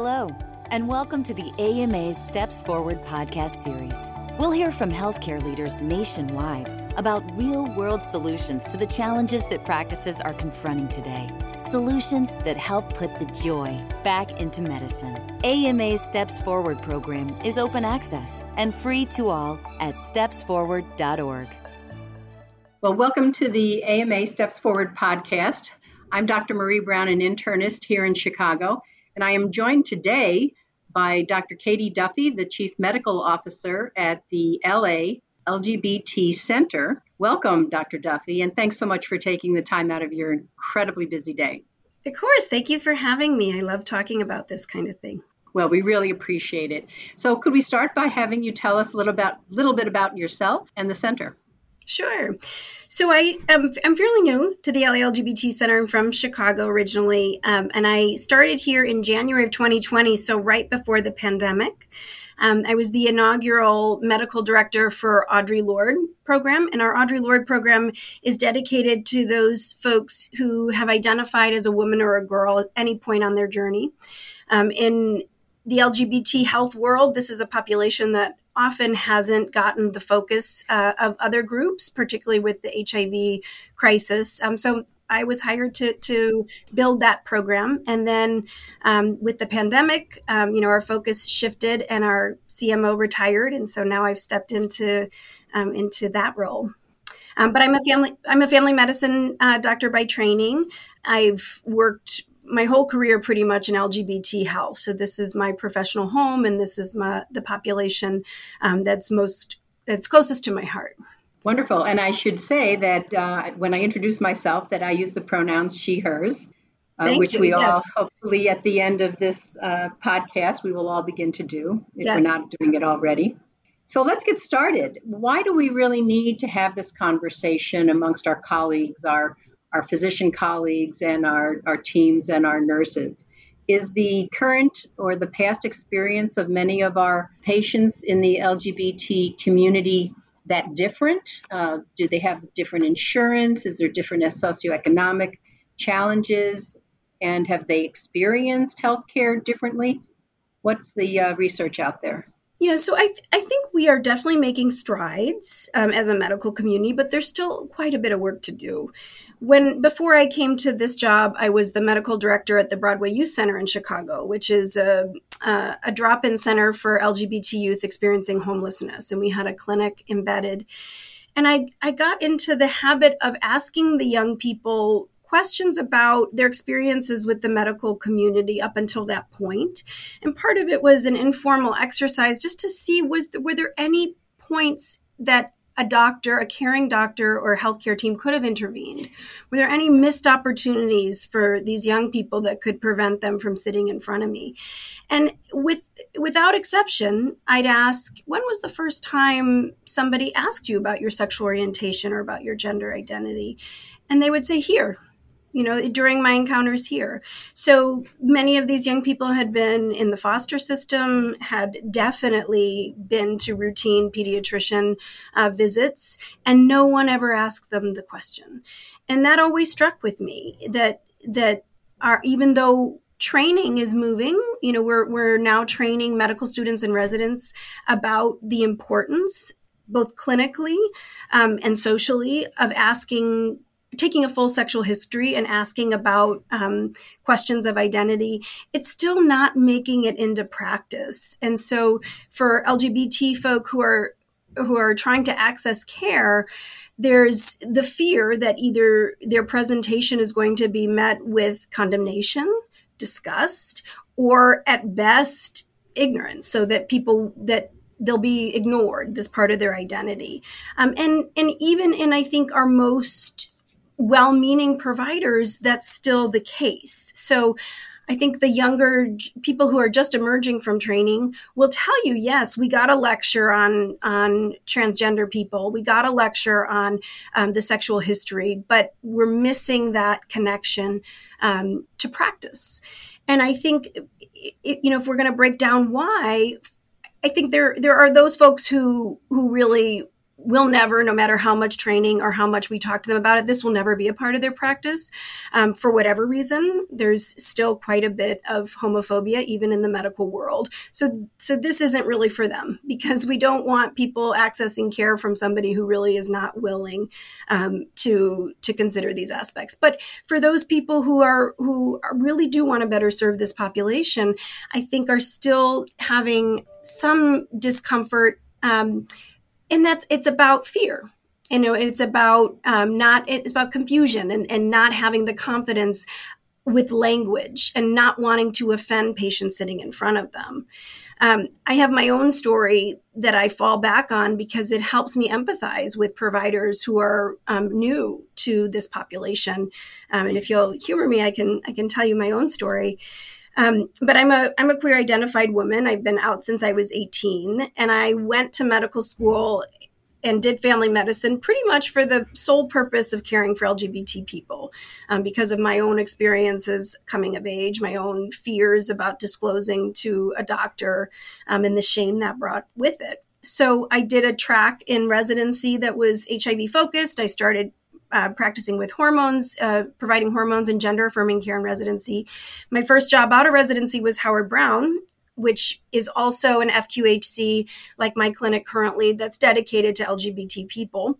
Hello, and welcome to the AMA's Steps Forward podcast series. We'll hear from healthcare leaders nationwide about real world solutions to the challenges that practices are confronting today. Solutions that help put the joy back into medicine. AMA's Steps Forward program is open access and free to all at stepsforward.org. Well, welcome to the AMA Steps Forward podcast. I'm Dr. Marie Brown, an internist here in Chicago, and I am joined today by Dr. Katie Duffy, the Chief Medical Officer at the LA LGBT Center. Welcome, Dr. Duffy, and thanks so much for taking the time out of your incredibly busy day. Of course. Thank you for having me. I love talking about this kind of thing. Well, we really appreciate it. So, could we start by having you tell us a little about little bit about yourself and the center? Sure. So I am I'm fairly new to the LA LGBT Center. I'm from Chicago originally, um, and I started here in January of 2020, so right before the pandemic. Um, I was the inaugural medical director for Audre Lorde program, and our Audre Lorde program is dedicated to those folks who have identified as a woman or a girl at any point on their journey. Um, in the LGBT health world, this is a population that often hasn't gotten the focus uh, of other groups, particularly with the HIV crisis. Um, so I was hired to to build that program, and then um, with the pandemic, um, you know, our focus shifted, and our CMO retired, and so now I've stepped into um, into that role. Um, but I'm a family I'm a family medicine uh, doctor by training. I've worked my whole career pretty much in LGBT health. So this is my professional home, and this is my the population um, that's most that's closest to my heart. Wonderful. And I should say that uh, when I introduce myself, that I use the pronouns she, hers, uh, which you. we yes. all hopefully at the end of this uh, podcast we will all begin to do if yes. we're not doing it already. So let's get started. Why do we really need to have this conversation amongst our colleagues, our our physician colleagues and our, our teams and our nurses. Is the current or the past experience of many of our patients in the LGBT community that different? Uh, do they have different insurance? Is there different socioeconomic challenges? And have they experienced healthcare differently? What's the uh, research out there? Yeah, so I, th- I think we are definitely making strides um, as a medical community, but there's still quite a bit of work to do. When before I came to this job, I was the medical director at the Broadway Youth Center in Chicago, which is a, a, a drop-in center for LGBT youth experiencing homelessness, and we had a clinic embedded. And I, I got into the habit of asking the young people questions about their experiences with the medical community up until that point. And part of it was an informal exercise just to see was were there any points that a doctor, a caring doctor or healthcare team could have intervened? Were there any missed opportunities for these young people that could prevent them from sitting in front of me? And with without exception, I'd ask, when was the first time somebody asked you about your sexual orientation or about your gender identity? And they would say, here, you know, during my encounters here. So many of these young people had been in the foster system, had definitely been to routine pediatrician uh, visits, and no one ever asked them the question. And that always struck with me that that are even though training is moving you know we're, we're now training medical students and residents about the importance both clinically um, and socially of asking taking a full sexual history and asking about um, questions of identity, it's still not making it into practice. And so, for LGBT folk who are who are trying to access care, there's the fear that either their presentation is going to be met with condemnation, disgust, or at best ignorance, so that people that they'll be ignored this part of their identity um, and and even in i think our most well meaning providers, that's still the case. So I think the younger people who are just emerging from training will tell you, yes, we got a lecture on on transgender people, we got a lecture on um, the sexual history, but we're missing that connection um, to practice. And I think, you know, if we're going to break down why, I think there there are those folks who who really will never, no matter how much training or how much we talk to them about it, this will never be a part of their practice. Um, for whatever reason, there's still quite a bit of homophobia, even in the medical world. So, so this isn't really for them because we don't want people accessing care from somebody who really is not willing um, to to consider these aspects. But for those people who are who really do want to better serve this population, I think are still having some discomfort. Um, and that's it's about fear you know it's about um, not it's about confusion and, and not having the confidence with language and not wanting to offend patients sitting in front of them. Um, i have my own story that i fall back on because it helps me empathize with providers who are um, new to this population. Um, and if you'll humor me i can i can tell you my own story um, but I'm a I'm a queer identified woman. I've been out since I was 18, and I went to medical school and did family medicine pretty much for the sole purpose of caring for LGBT people um, because of my own experiences coming of age, my own fears about disclosing to a doctor, um, and the shame that brought with it. So I did a track in residency that was HIV focused. I started uh, practicing with hormones, uh, providing hormones and gender affirming care in residency. My first job out of residency was Howard Brown, which is also an FQHC, like my clinic currently, that's dedicated to LGBT people.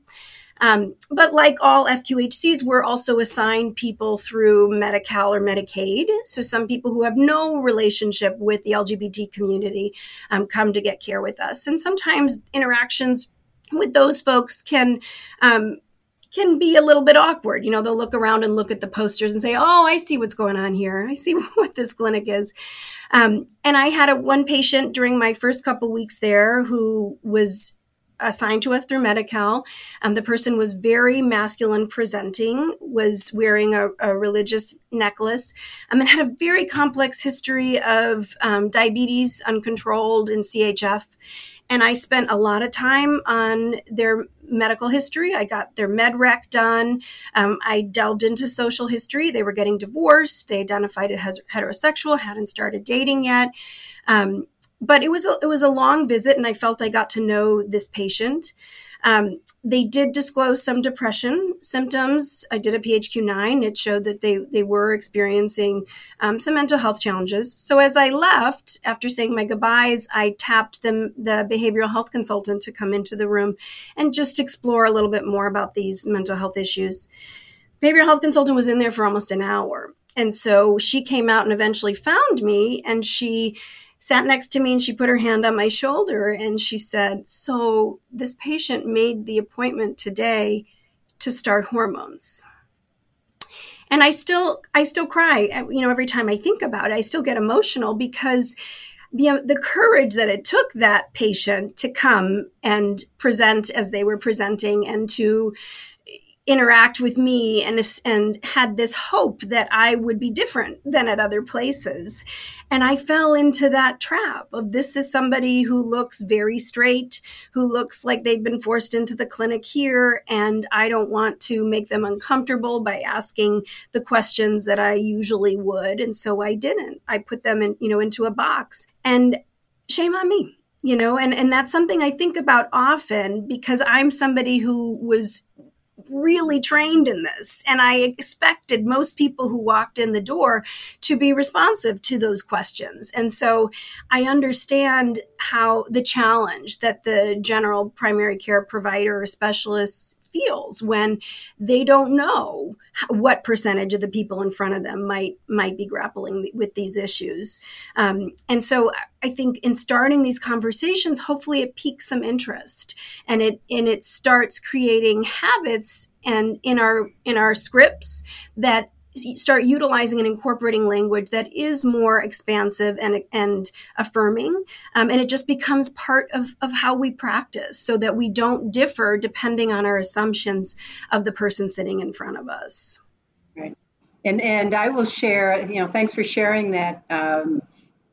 Um, but like all FQHCs, we're also assigned people through Medi-Cal or Medicaid. So some people who have no relationship with the LGBT community um, come to get care with us. And sometimes interactions with those folks can um, can be a little bit awkward. You know, they'll look around and look at the posters and say, "Oh, I see what's going on here. I see what this clinic is." Um, and I had a one patient during my first couple weeks there who was assigned to us through Medi-Cal. Um, the person was very masculine presenting, was wearing a, a religious necklace, um, and had a very complex history of um, diabetes, uncontrolled, and CHF. And I spent a lot of time on their medical history. I got their med rec done. Um, I delved into social history. They were getting divorced. They identified as heterosexual, hadn't started dating yet. Um, but it was a, it was a long visit, and I felt I got to know this patient. Um, they did disclose some depression symptoms. I did a PHQ-9. It showed that they, they were experiencing um, some mental health challenges. So as I left, after saying my goodbyes, I tapped them, the behavioral health consultant to come into the room and just explore a little bit more about these mental health issues. Behavioral health consultant was in there for almost an hour. And so she came out and eventually found me and she sat next to me and she put her hand on my shoulder and she said, So this patient made the appointment today to start hormones. And I still, I still cry, uh, you know, every time I think about it, I still get emotional because the, the courage that it took that patient to come and present as they were presenting and to interact with me and and had this hope that I would be different than at other places. And I fell into that trap of this is somebody who looks very straight, who looks like they've been forced into the clinic here and I don't want to make them uncomfortable by asking the questions that I usually would and so I didn't. I put them in, you know, into a box. And shame on me you know and and that's something i think about often because i'm somebody who was really trained in this. And I expected most people who walked in the door to be responsive to those questions. And so I understand how the challenge that the general primary care provider or specialists feels when they don't know what percentage of the people in front of them might might be grappling with these issues. Um, and so I think in starting these conversations, hopefully it piques some interest and it and it starts creating habits and in our in our scripts that start utilizing and incorporating language that is more expansive and, and affirming. Um, and it just becomes part of, of how we practice so that we don't differ depending on our assumptions of the person sitting in front of us. Right. And, and I will share, you know, thanks for sharing that um,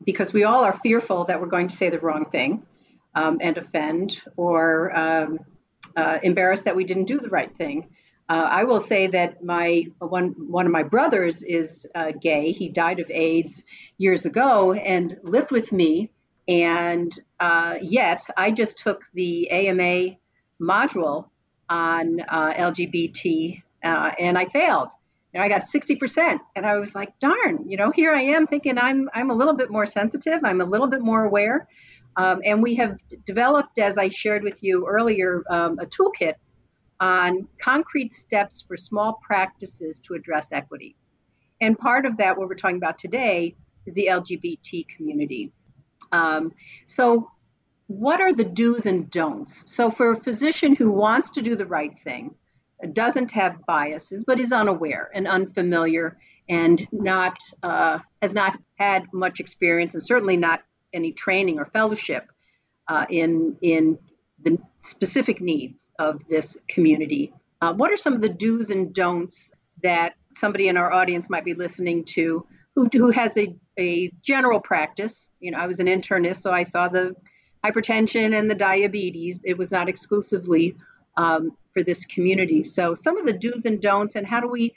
because we all are fearful that we're going to say the wrong thing um, and offend or um, uh, embarrassed that we didn't do the right thing. Uh, I will say that my one one of my brothers is uh, gay. He died of AIDS years ago and lived with me. And uh, yet, I just took the AMA module on uh, LGBT, uh, and I failed. And I got 60%, and I was like, darn, you know, here I am thinking I'm I'm a little bit more sensitive, I'm a little bit more aware, um, and we have developed, as I shared with you earlier, um, a toolkit on concrete steps for small practices to address equity. And part of that, what we're talking about today, is the LGBT community. Um, so, what are the do's and don'ts? So, for a physician who wants to do the right thing, doesn't have biases, but is unaware and unfamiliar, and not uh, has not had much experience, and certainly not any training or fellowship uh, in in the specific needs of this community. Uh, what are some of the do's and don'ts that somebody in our audience might be listening to who, who has a, a general practice? You know, I was an internist, so I saw the hypertension and the diabetes. It was not exclusively um, for this community. So, some of the do's and don'ts, and how do we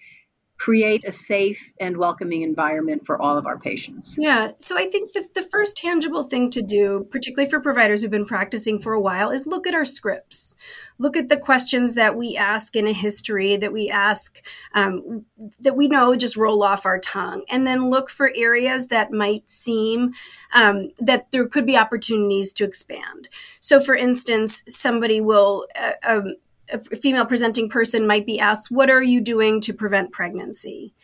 create a safe and welcoming environment for all of our patients. Yeah. So I think the, the first tangible thing to do, particularly for providers who've been practicing for a while, is look at our scripts. Look at the questions that we ask in a history that we ask um, that we know just roll off our tongue. And then look for areas that might seem um, that there could be opportunities to expand. So, for instance, somebody will uh, um, a female presenting person might be asked, What are you doing to prevent pregnancy?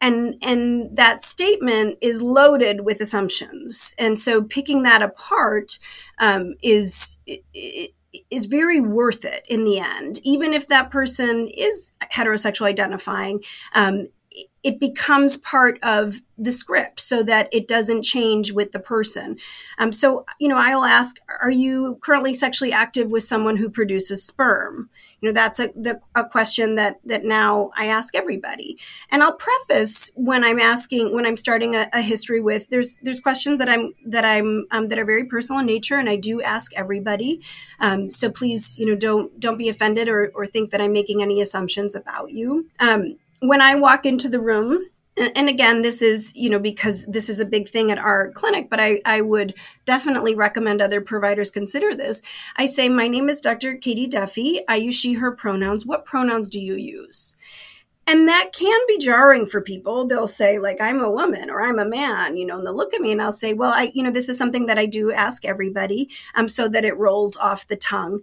And, and that statement is loaded with assumptions. And so picking that apart um, is, is very worth it in the end. Even if that person is heterosexual identifying, um, it becomes part of the script so that it doesn't change with the person. Um, so, you know, I'll ask, are you currently sexually active with someone who produces sperm? You know, that's a, the, a question that, that now I ask everybody. And I'll preface when I'm asking, when I'm starting a, a history with, there's, there's questions that I'm, that I'm, um, that are very personal in nature. And I do ask everybody. Um, so please, you know, don't, don't be offended or, or think that I'm making any assumptions about you. When I walk into the room, and again, this is, you know, because this is a big thing at our clinic, but I, I would definitely recommend other providers consider this. I say, My name is Dr. Katie Duffy. I use she, her pronouns. What pronouns do you use? And that can be jarring for people. They'll say, like, I'm a woman or I'm a man, you know, and they'll look at me and I'll say, Well, I, you know, this is something that I do ask everybody um, so that it rolls off the tongue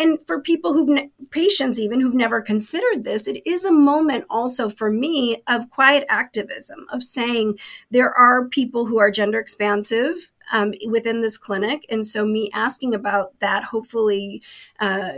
and for people who've ne- patients even who've never considered this it is a moment also for me of quiet activism of saying there are people who are gender expansive um, within this clinic. And so me asking about that hopefully uh,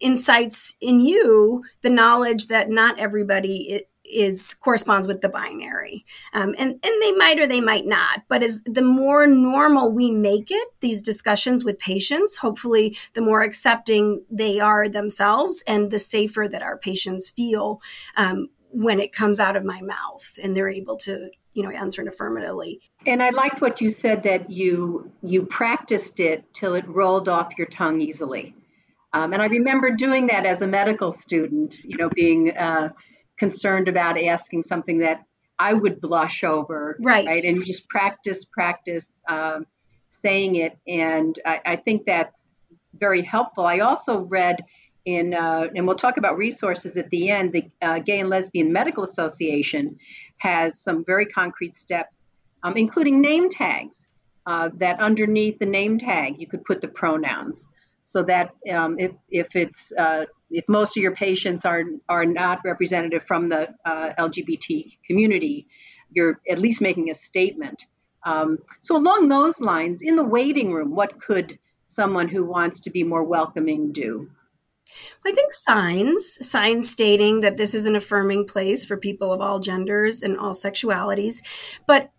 incites in you the knowledge that not everybody is corresponds with the binary. Um, and and they might or they might not but as the more normal we make it these discussions with patients hopefully the more accepting they are themselves and the safer that our patients feel um, when it comes out of my mouth and they're able to you know answer it affirmatively. And i liked what you said that you you practiced it till it rolled off your tongue easily. Um, and i remember doing that as a medical student you know being uh, concerned about asking something that I would blush over. Right. Right. And you just practice, practice um, saying it. And I, I, think that's very helpful. I also read in, uh, and we'll talk about resources at the end, the uh, Gay and Lesbian Medical Association has some very concrete steps, um, including name tags. Uh, that underneath the name tag, you could put the pronouns so that um, if, if it's uh, if most of your patients are are not representative from the uh, LGBT community, you're at least making a statement. Um, so along those lines, in the waiting room, what could someone who wants to be more welcoming do? I think signs, signs stating that this is an affirming place for people of all genders and all sexualities. But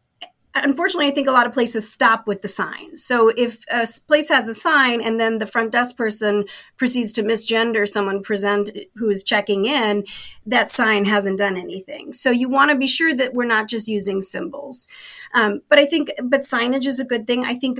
unfortunately, I think a lot of places stop with the signs. So if a place has a sign and then the front desk person proceeds to misgender someone present who is checking in, that sign hasn't done anything. So you want to be sure that we're not just using symbols. Um, but I think, but signage is a good thing. I think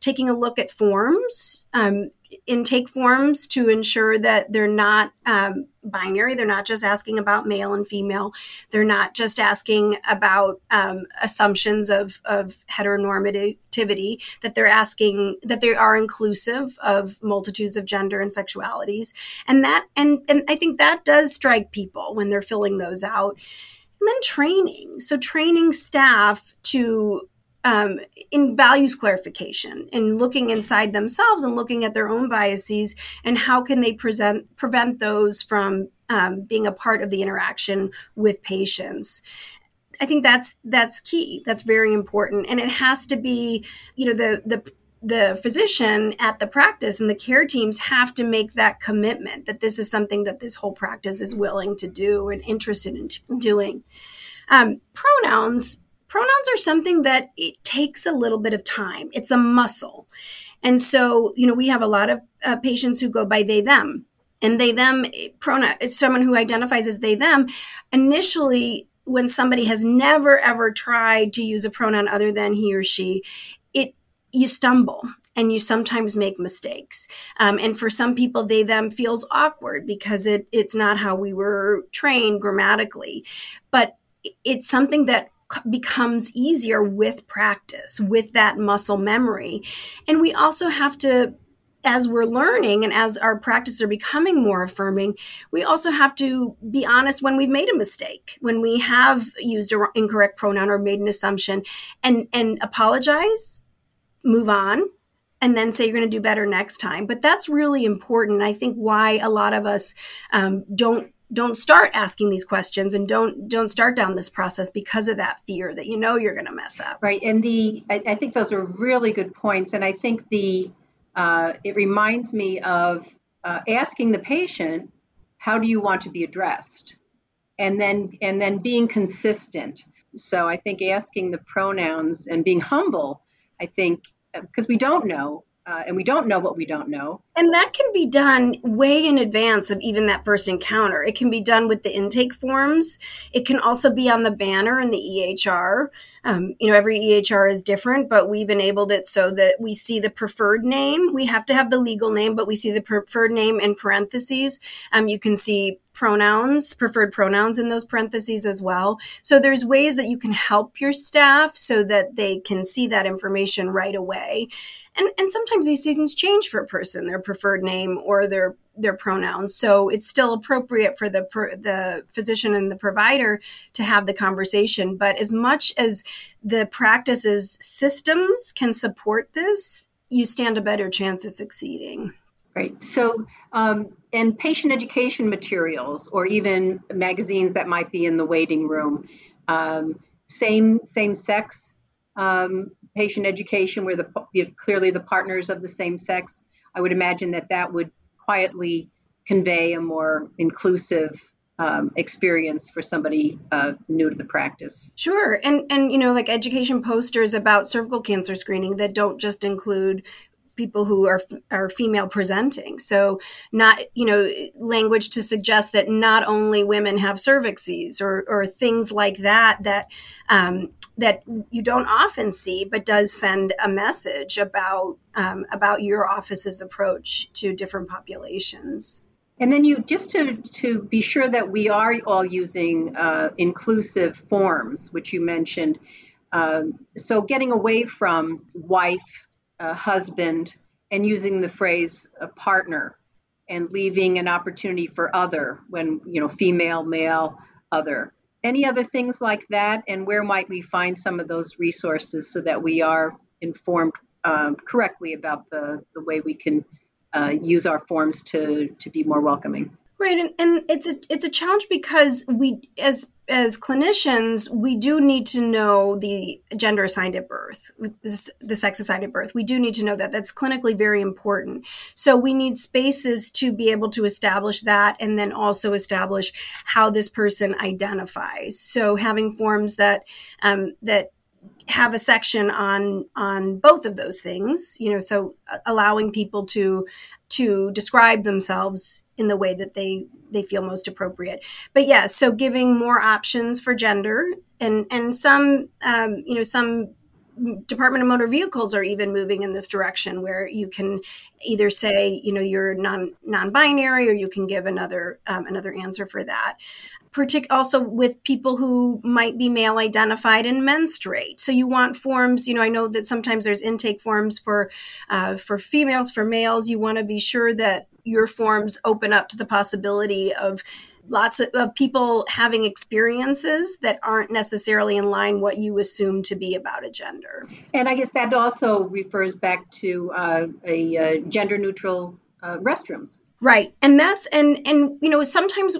taking a look at forms. Um, intake forms to ensure that they're not um, binary. They're not just asking about male and female. They're not just asking about um, assumptions of, of heteronormativity, that they're asking that they are inclusive of multitudes of gender and sexualities. And that, and, and I think that does strike people when they're filling those out. And then training. So training staff to um, in values clarification and looking inside themselves and looking at their own biases and how can they present prevent those from um, being a part of the interaction with patients. I think that's that's key. That's very important. And it has to be you know the the the physician at the practice and the care teams have to make that commitment that this is something that this whole practice is willing to do and interested in doing. Um, pronouns pronouns are something that it takes a little bit of time. It's a muscle. And so, you know, we have a lot of uh, patients who go by they, them. And they, them pronoun is someone who identifies as they, them. Initially, when somebody has never ever tried to use a pronoun other than he or she, it you stumble and you sometimes make mistakes. Um, and for some people, they them feels awkward because it it's not how we were trained grammatically. But it's something that becomes easier with practice, with that muscle memory. And we also have to as we're learning and as our practices are becoming more affirming, we also have to be honest when we've made a mistake, when we have used an incorrect pronoun or made an assumption, and and apologize, move on, and then say you're going to do better next time. But that's really important. I think why a lot of us um, don't don't start asking these questions and don't don't start down this process because of that fear that you know you're going to mess up. Right and the I, I, think those are really good points and i think the uh, it reminds me of uh, asking the patient how do you want to be addressed? And then and then being consistent. So i think asking the pronouns and being humble i think because we don't know uh, and we don't know what we don't know. And that can be done way in advance of even that first encounter. It can be done with the intake forms. It can also be on the banner in the EHR. Um, you know, every EHR is different, but we've enabled it so that we see the preferred name. We have to have the legal name, but we see the preferred name in parentheses. Um, you can see pronouns, preferred pronouns in those parentheses as well. So there's ways that you can help your staff so that they can see that information right away. And and sometimes these things change for a person, their preferred name or their their pronouns. So it's still appropriate for the the physician and the provider to have the conversation, but as much as the practices systems can support this, you stand a better chance of succeeding. Right. So, um, and patient education materials, or even magazines that might be in the waiting room, um, same same sex um, patient education, where the clearly the partners of the same sex. I would imagine that that would quietly convey a more inclusive um, experience for somebody uh, new to the practice. Sure, and and you know like education posters about cervical cancer screening that don't just include people who are are female presenting. So not you know language to suggest that not only women have cervixes or or things like that that. Um, that you don't often see, but does send a message about um, about your office's approach to different populations. And then you just to to be sure that we are all using uh, inclusive forms, which you mentioned. Um, so getting away from wife, a husband and using the phrase a partner and leaving an opportunity for other when you know female male other. Any other things like that? And where might we find some of those resources so that we are informed um, correctly about the, the way we can uh, use our forms to to be more welcoming Right, and, and it's a it's a challenge because we as as clinicians we do need to know the gender assigned at birth, the sex assigned at birth. We do need to know that. That's clinically very important. So we need spaces to be able to establish that, and then also establish how this person identifies. So having forms that um, that have a section on on both of those things you know so uh, allowing people to to describe themselves in the way that they they feel most appropriate. But yes yeah, so giving more options for gender and and some um, you know some Department of Motor Vehicles are even moving in this direction where you can either say, you know, you're non non-binary, or you can give another um, another answer for that. Partic- also with people who might be male identified and menstruate. So you want forms. You know, I know that sometimes there's intake forms for uh, for females, for males. You want to be sure that your forms open up to the possibility of lots of, of, people having experiences that aren't necessarily in line what you assume to be about a gender. And I guess that also refers back to uh, a uh, gender neutral uh, restrooms. Right. And that's and and you know sometimes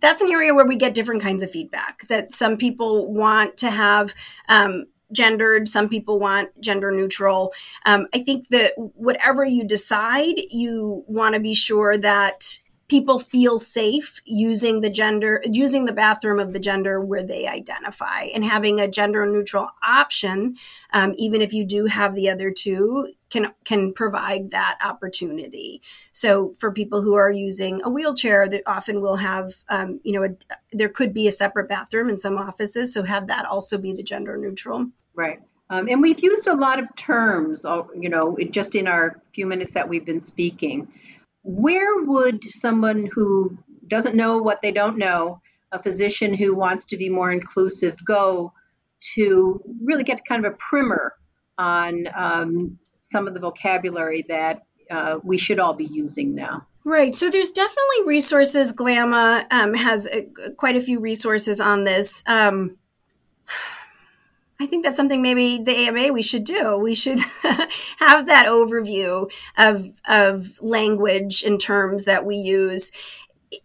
that's an area where we get different kinds of feedback that some people want to have um, gendered some people want gender neutral um, i think that whatever you decide you want to be sure that people feel safe using the gender using the bathroom of the gender where they identify and having a gender neutral option um, even if you do have the other two can can provide that opportunity. So for people who are using a wheelchair they often will have um, you know a, there could be a separate bathroom in some offices so have that also be the gender neutral. Right. Um, and we've used a lot of terms uh, you know just in our few minutes that we've been speaking where would someone who doesn't know what they don't know, a physician who wants to be more inclusive, go to really get kind of a primer on um, some of the vocabulary that uh, we should all be using now? Right. So there's definitely resources. GLMA um, has a, quite a few resources on this. Um, I think that's something maybe the AMA we should do. We should have that overview of of language and terms that we use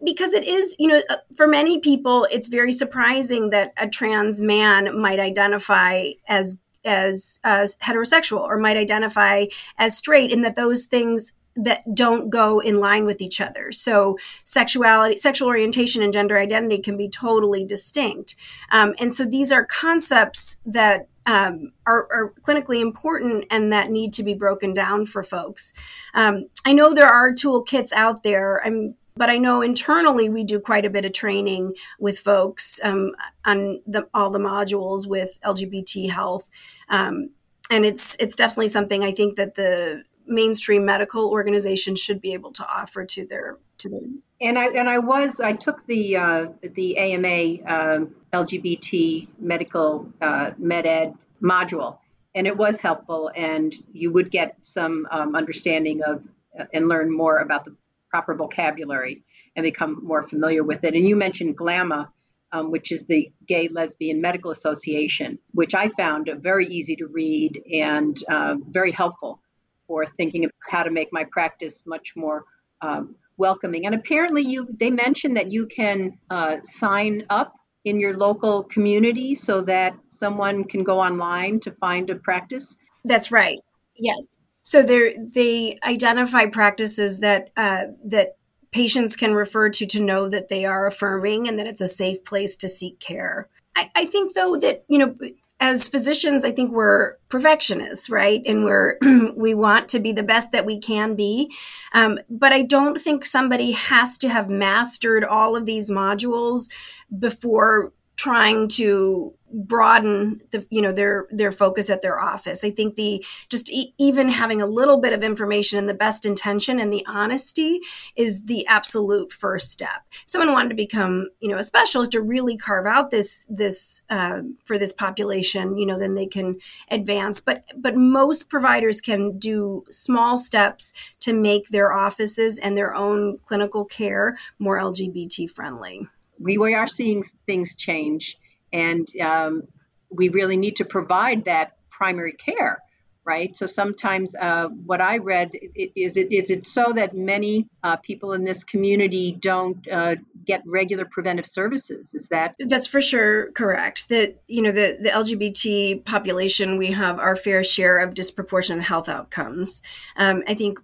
because it is, you know, uh, for many people it's very surprising that a trans man might identify as as uh, heterosexual or might identify as straight and that those things that don't go in line with each other. So sexuality, sexual orientation, and gender identity can be totally distinct. Um, and so these are concepts that um, are, are, clinically important and that need to be broken down for folks. Um, I know there are toolkits out there. I'm but I know internally we do quite a bit of training with folks um, on the, all the modules with LGBT health, um, and it's it's definitely something I think that the mainstream medical organizations should be able to offer to their to their and I and I was I took the uh, the AMA um, LGBT medical uh, med ed module and it was helpful and you would get some um, understanding of uh, and learn more about the proper vocabulary and become more familiar with it. And you mentioned GLMA um, which is the Gay Lesbian Medical Association, which I found very easy to read and uh, very helpful for thinking about how to make my practice much more um, welcoming. And apparently, you they mentioned that you can uh, sign up in your local community so that someone can go online to find a practice. That's right. Yeah. So they they identify practices that uh, that patients can refer to to know that they are affirming and that it's a safe place to seek care. I, I think though that you know as physicians, I think we're perfectionists, right? And we're we want to be the best that we can be. Um, but I don't think somebody has to have mastered all of these modules before trying to broaden the you know their their focus at their office. I think the just e- even having a little bit of information and the best intention and the honesty is the absolute first step. If someone wanted to become you know a specialist to really carve out this this uh, for this population you know then they can advance. But but most providers can do small steps to make their offices and their own clinical care more lgbt friendly. We, we are seeing things change and um, we really need to provide that primary care right? So sometimes uh, what i read is it is it so that many uh, people in this community don't uh, get regular preventive services? Is that that's for sure correct. That you know the, the lgbt population we have our fair share of disproportionate health outcomes. Um, i think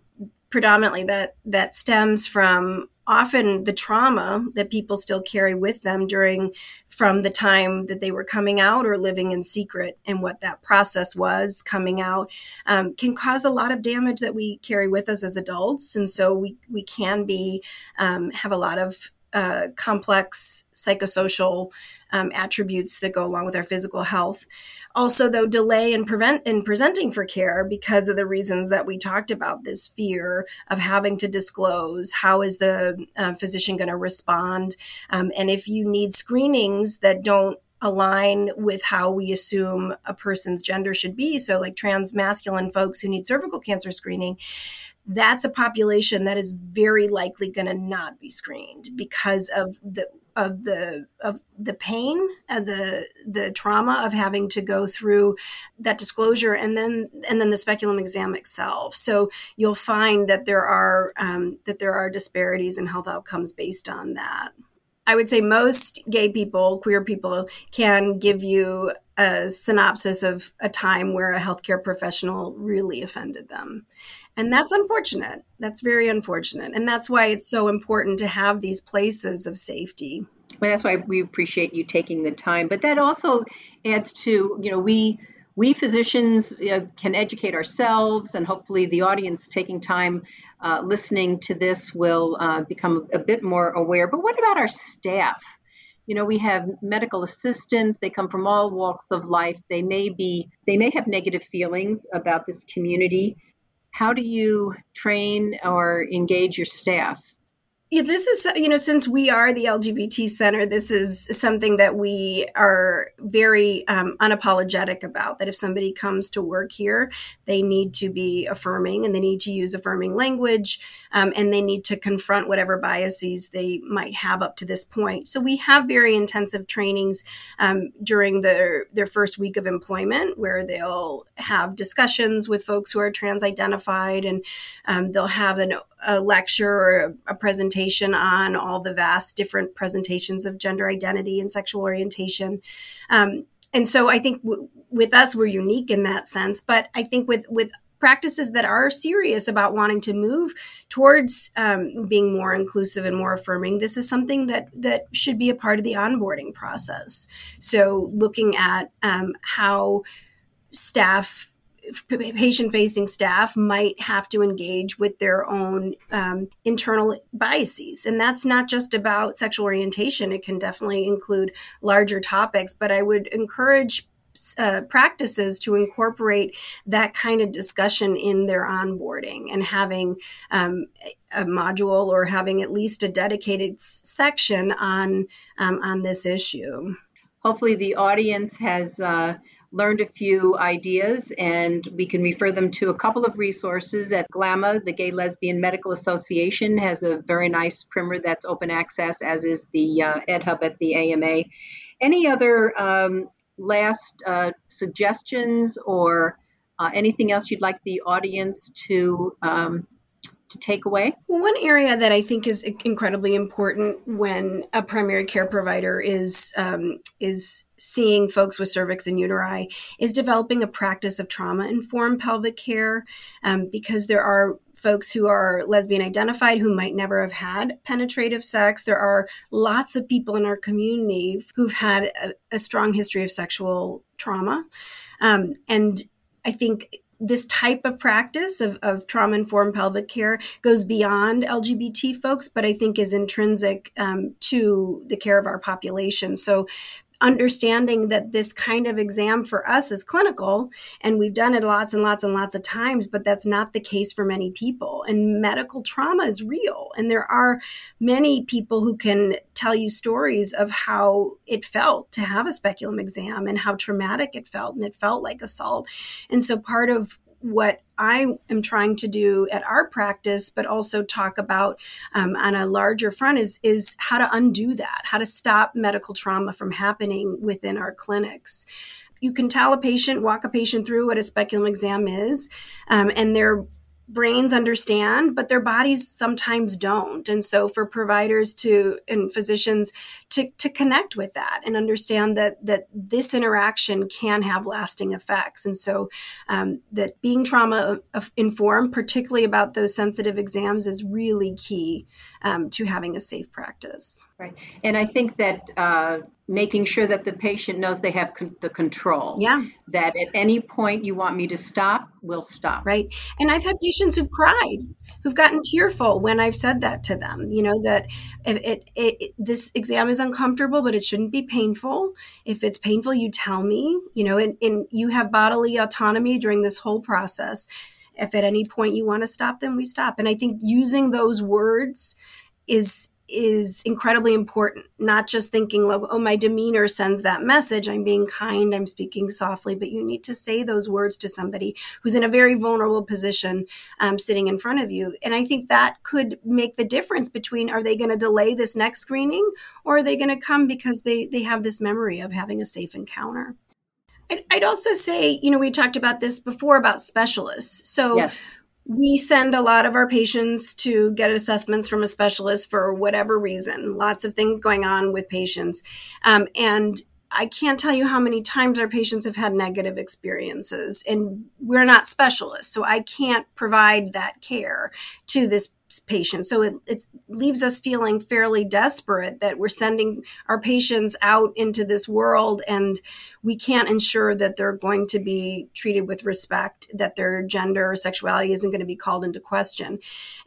predominantly that that stems from often the trauma that people still carry with them during from the time that they were coming out or living in secret and what that process was coming out um, can cause a lot of damage that we carry with us as adults. And so we we can be um, have a lot of uh, complex psychosocial um, attributes that go along with our physical health. Also, though, delay in prevent in presenting for care because of the reasons that we talked about. This fear of having to disclose. How is the uh, physician going to respond? Um, and if you need screenings that don't align with how we assume a person's gender should be. So, like trans masculine folks who need cervical cancer screening, that's a population that is very likely going to not be screened because of the of the of the pain of the the trauma of having to go through that disclosure and then and then the speculum exam itself. So you'll find that there are um, that there are disparities in health outcomes based on that I would say most gay people, queer people, can give you a synopsis of a time where a healthcare professional really offended them. And that's unfortunate. That's very unfortunate. And that's why it's so important to have these places of safety. Well, that's why we appreciate you taking the time. But that also adds to, you know, we we physicians uh, can educate ourselves, and hopefully the audience taking time uh, listening to this will uh, become a bit more aware. But what about our staff? You know, we have medical assistants. They come from all walks of life. They may be, they may have negative feelings about this community. How do you train or engage your staff? Yeah, this is, you know, since we are the LGBT Center, this is something that we are very um, unapologetic about. That if somebody comes to work here, they need to be affirming and they need to use affirming language um, and they need to confront whatever biases they might have up to this point. So we have very intensive trainings um, during their, their first week of employment where they'll have discussions with folks who are trans identified and um, they'll have an a lecture or a, presentation on all the vast different presentations of gender identity and sexual orientation. Um, and so I think w- with us, we're unique in that sense. But I think with with practices that are serious about wanting to move towards um, being more inclusive and more affirming this is something that that should be a part of the onboarding process so looking at um, how staff patient facing staff might have to engage with their own um, internal biases. And that's not just about sexual orientation, it can definitely include larger topics. But I would encourage uh, practices to incorporate that kind of discussion in their onboarding and having um, a module or having at least a dedicated section on um, on this issue. Hopefully, the audience has. Uh learned a few ideas, and we can refer them to a couple of resources at GLMA. The Gay Lesbian Medical Association has a very nice primer that's open access, as is the uh, Ed Hub at the AMA. Any other um, last uh, suggestions or uh, anything else you'd like the audience to um, to take away? One area that I think is incredibly important when a primary care provider is um, is seeing folks with cervix and uteri is developing a practice of trauma informed pelvic care um, because there are folks who are lesbian identified who might never have had penetrative sex. There are lots of people in our community who've had a, a strong history of sexual trauma. Um, and I think this type of practice of, of trauma informed pelvic care goes beyond LGBT folks, but I think is intrinsic um, to the care of our population. So understanding that this kind of exam for us is clinical and we've done it lots and lots and lots of times but that's not the case for many people. And medical trauma is real and there are many people who can tell you stories of how it felt to have a speculum exam and how traumatic it felt and it felt like assault. And so part of what I am trying to do at our practice, but also talk about um, on a larger front is is how to undo that, how to stop medical trauma from happening within our clinics. You can tell a patient, walk a patient through what a speculum exam is, um, and they're brains understand, but their bodies sometimes don't. And so for providers to and physicians to, to connect with that and understand that that this interaction can have lasting effects. And so um, that being trauma informed, particularly about those sensitive exams, is really key um, to having a safe practice. Right. And I think that uh, making sure that the patient knows they have con- the control. Yeah. That at any point you want me to stop, we'll stop. Right. And I've had patients who've cried, who've gotten tearful when I've said that to them. You know that it, it, it this exam is uncomfortable, but it shouldn't be painful. If it's painful, you tell me. You know, and, and you have bodily autonomy during this whole process. If at any point you want to stop, then we stop. And I think using those words is is incredibly important. Not just thinking like, oh, my demeanor sends that message. I'm being kind, I'm speaking softly, but you need to say those words to somebody who's in a very vulnerable position um, sitting in front of you. And I think that could make the difference between are they going to delay this next screening or are they going to come because they, they have this memory of having a safe encounter. I'd also say, you know, we talked about this before about specialists. So yes we send a lot of our patients to get assessments from a specialist for whatever reason. Lots of things going on with patients. Um, and i can't tell you how many times our patients have had negative experiences and we're not specialists so i can't provide that care to this patient so it, it leaves us feeling fairly desperate that we're sending our patients out into this world and we can't ensure that they're going to be treated with respect, that their gender or sexuality isn't going to be called into question.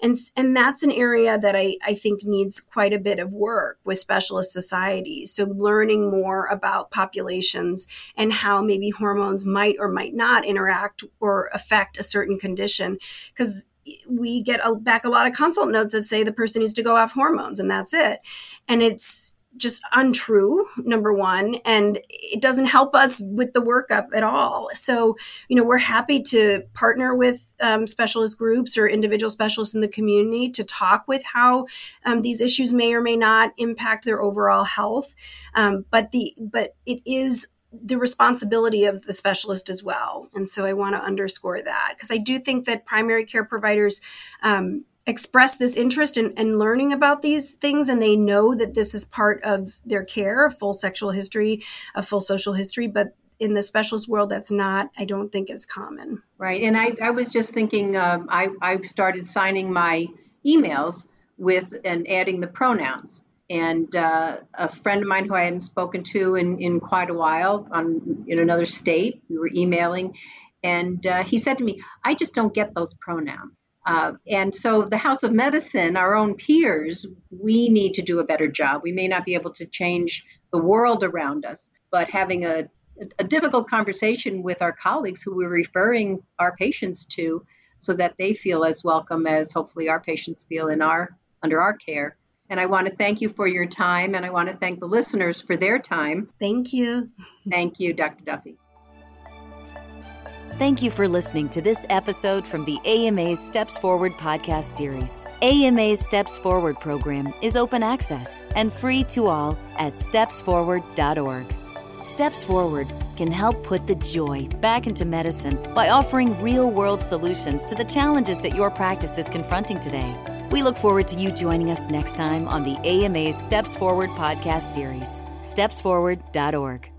And, and that's an area that I, I think needs quite a bit of work with specialist societies. So learning more about populations and how maybe hormones might or might not interact or affect a certain condition. Because we get a, back a lot of consult notes that say the person needs to go off hormones and that's it. And it's just untrue, number one, and it doesn't help us with the workup at all. So, you know, we're happy to partner with um, specialist groups or individual specialists in the community to talk with how um, these issues may or may not impact their overall health. Um, but the but it is the responsibility of the specialist as well. And so I want to underscore that because I do think that primary care providers um, express this interest in, in, learning about these things and they know that this is part of their care, a full sexual history, a full social history, but in the specialist world, that's not, I don't think, as common. Right. And I, I was just thinking, um, I, I started signing my emails with and adding the pronouns and uh, a friend of mine who I hadn't spoken to in, in quite a while on in another state, we were emailing, and uh, he said to me, "I just don't get those pronouns." Uh, and so, the House of Medicine, our own peers, we need to do a better job. We may not be able to change the world around us, but having a, a difficult conversation with our colleagues who we're referring our patients to, so that they feel as welcome as hopefully our patients feel in our under our care and I want to thank you for your time, and I want to thank the listeners for their time. Thank you. Thank you, Dr. Duffy. Thank you for listening to this episode from the AMA's Steps Forward podcast series. AMA's Steps Forward program is open access and free to all at stepsforward.org. Steps Forward can help put the joy back into medicine by offering real world solutions to the challenges that your practice is confronting today. We look forward to you joining us next time on the AMA's Steps Forward podcast series. StepsForward.org.